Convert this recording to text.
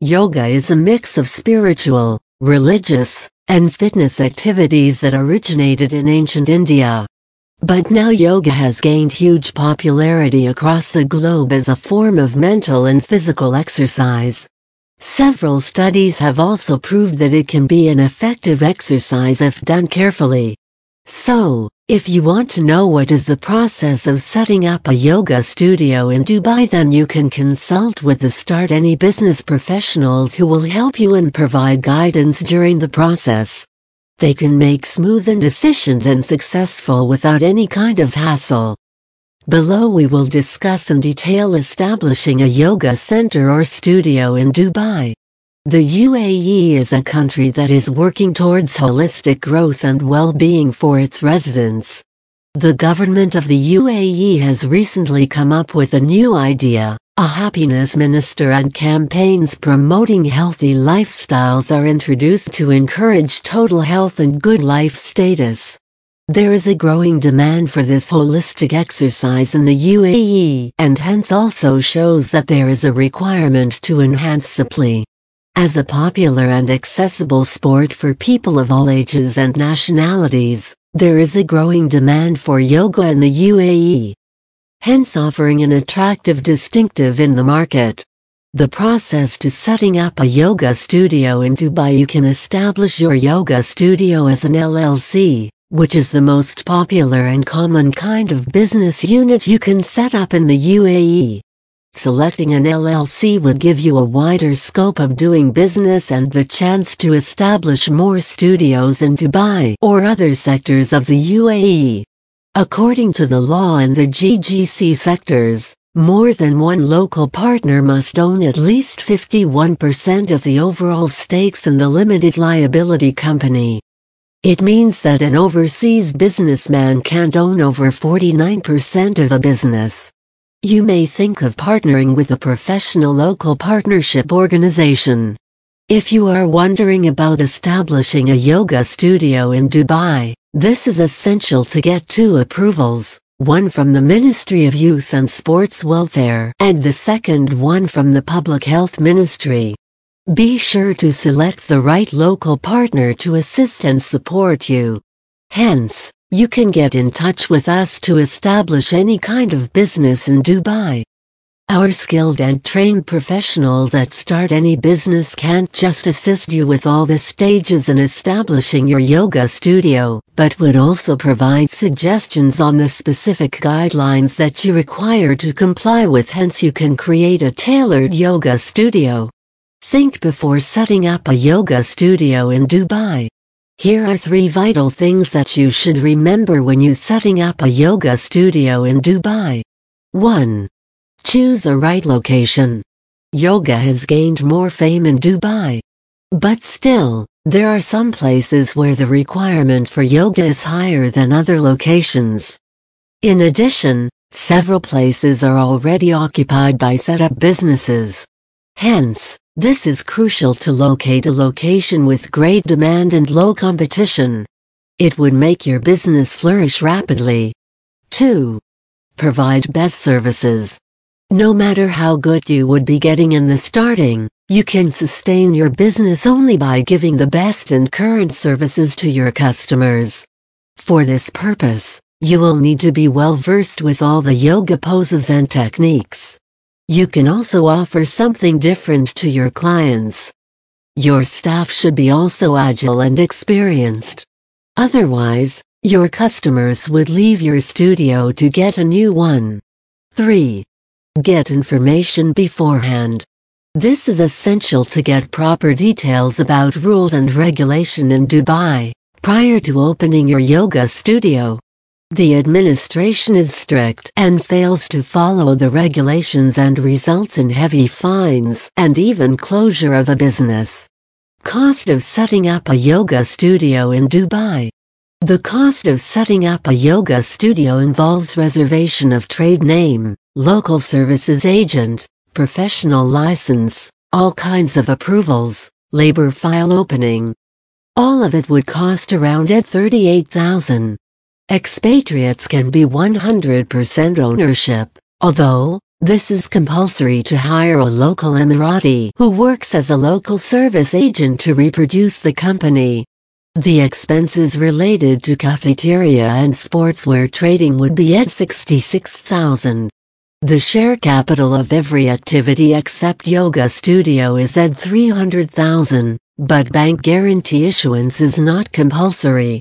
Yoga is a mix of spiritual, religious, and fitness activities that originated in ancient India. But now yoga has gained huge popularity across the globe as a form of mental and physical exercise. Several studies have also proved that it can be an effective exercise if done carefully. So, if you want to know what is the process of setting up a yoga studio in Dubai then you can consult with the Start Any Business professionals who will help you and provide guidance during the process. They can make smooth and efficient and successful without any kind of hassle. Below we will discuss in detail establishing a yoga center or studio in Dubai. The UAE is a country that is working towards holistic growth and well-being for its residents. The government of the UAE has recently come up with a new idea. A happiness minister and campaigns promoting healthy lifestyles are introduced to encourage total health and good life status. There is a growing demand for this holistic exercise in the UAE and hence also shows that there is a requirement to enhance supply. As a popular and accessible sport for people of all ages and nationalities, there is a growing demand for yoga in the UAE. Hence offering an attractive distinctive in the market. The process to setting up a yoga studio in Dubai you can establish your yoga studio as an LLC, which is the most popular and common kind of business unit you can set up in the UAE. Selecting an LLC would give you a wider scope of doing business and the chance to establish more studios in Dubai or other sectors of the UAE. According to the law in the GCC sectors, more than one local partner must own at least 51% of the overall stakes in the limited liability company. It means that an overseas businessman can't own over 49% of a business. You may think of partnering with a professional local partnership organization. If you are wondering about establishing a yoga studio in Dubai, this is essential to get two approvals, one from the Ministry of Youth and Sports Welfare and the second one from the Public Health Ministry. Be sure to select the right local partner to assist and support you. Hence, you can get in touch with us to establish any kind of business in Dubai. Our skilled and trained professionals at Start Any Business can't just assist you with all the stages in establishing your yoga studio, but would also provide suggestions on the specific guidelines that you require to comply with hence you can create a tailored yoga studio. Think before setting up a yoga studio in Dubai. Here are three vital things that you should remember when you setting up a yoga studio in Dubai. 1. Choose a right location. Yoga has gained more fame in Dubai. But still, there are some places where the requirement for yoga is higher than other locations. In addition, several places are already occupied by set-up businesses. Hence, this is crucial to locate a location with great demand and low competition. It would make your business flourish rapidly. 2. Provide best services. No matter how good you would be getting in the starting, you can sustain your business only by giving the best and current services to your customers. For this purpose, you will need to be well versed with all the yoga poses and techniques. You can also offer something different to your clients. Your staff should be also agile and experienced. Otherwise, your customers would leave your studio to get a new one. 3. Get information beforehand. This is essential to get proper details about rules and regulation in Dubai, prior to opening your yoga studio. The administration is strict and fails to follow the regulations and results in heavy fines and even closure of a business. Cost of setting up a yoga studio in Dubai. The cost of setting up a yoga studio involves reservation of trade name, local services agent, professional license, all kinds of approvals, labor file opening. All of it would cost around at 38,000. Expatriates can be 100% ownership, although, This is compulsory to hire a local Emirati who works as a local service agent to reproduce the company. The expenses related to cafeteria and sportswear trading would be at 66,000. The share capital of every activity except yoga studio is at 300,000, but bank guarantee issuance is not compulsory.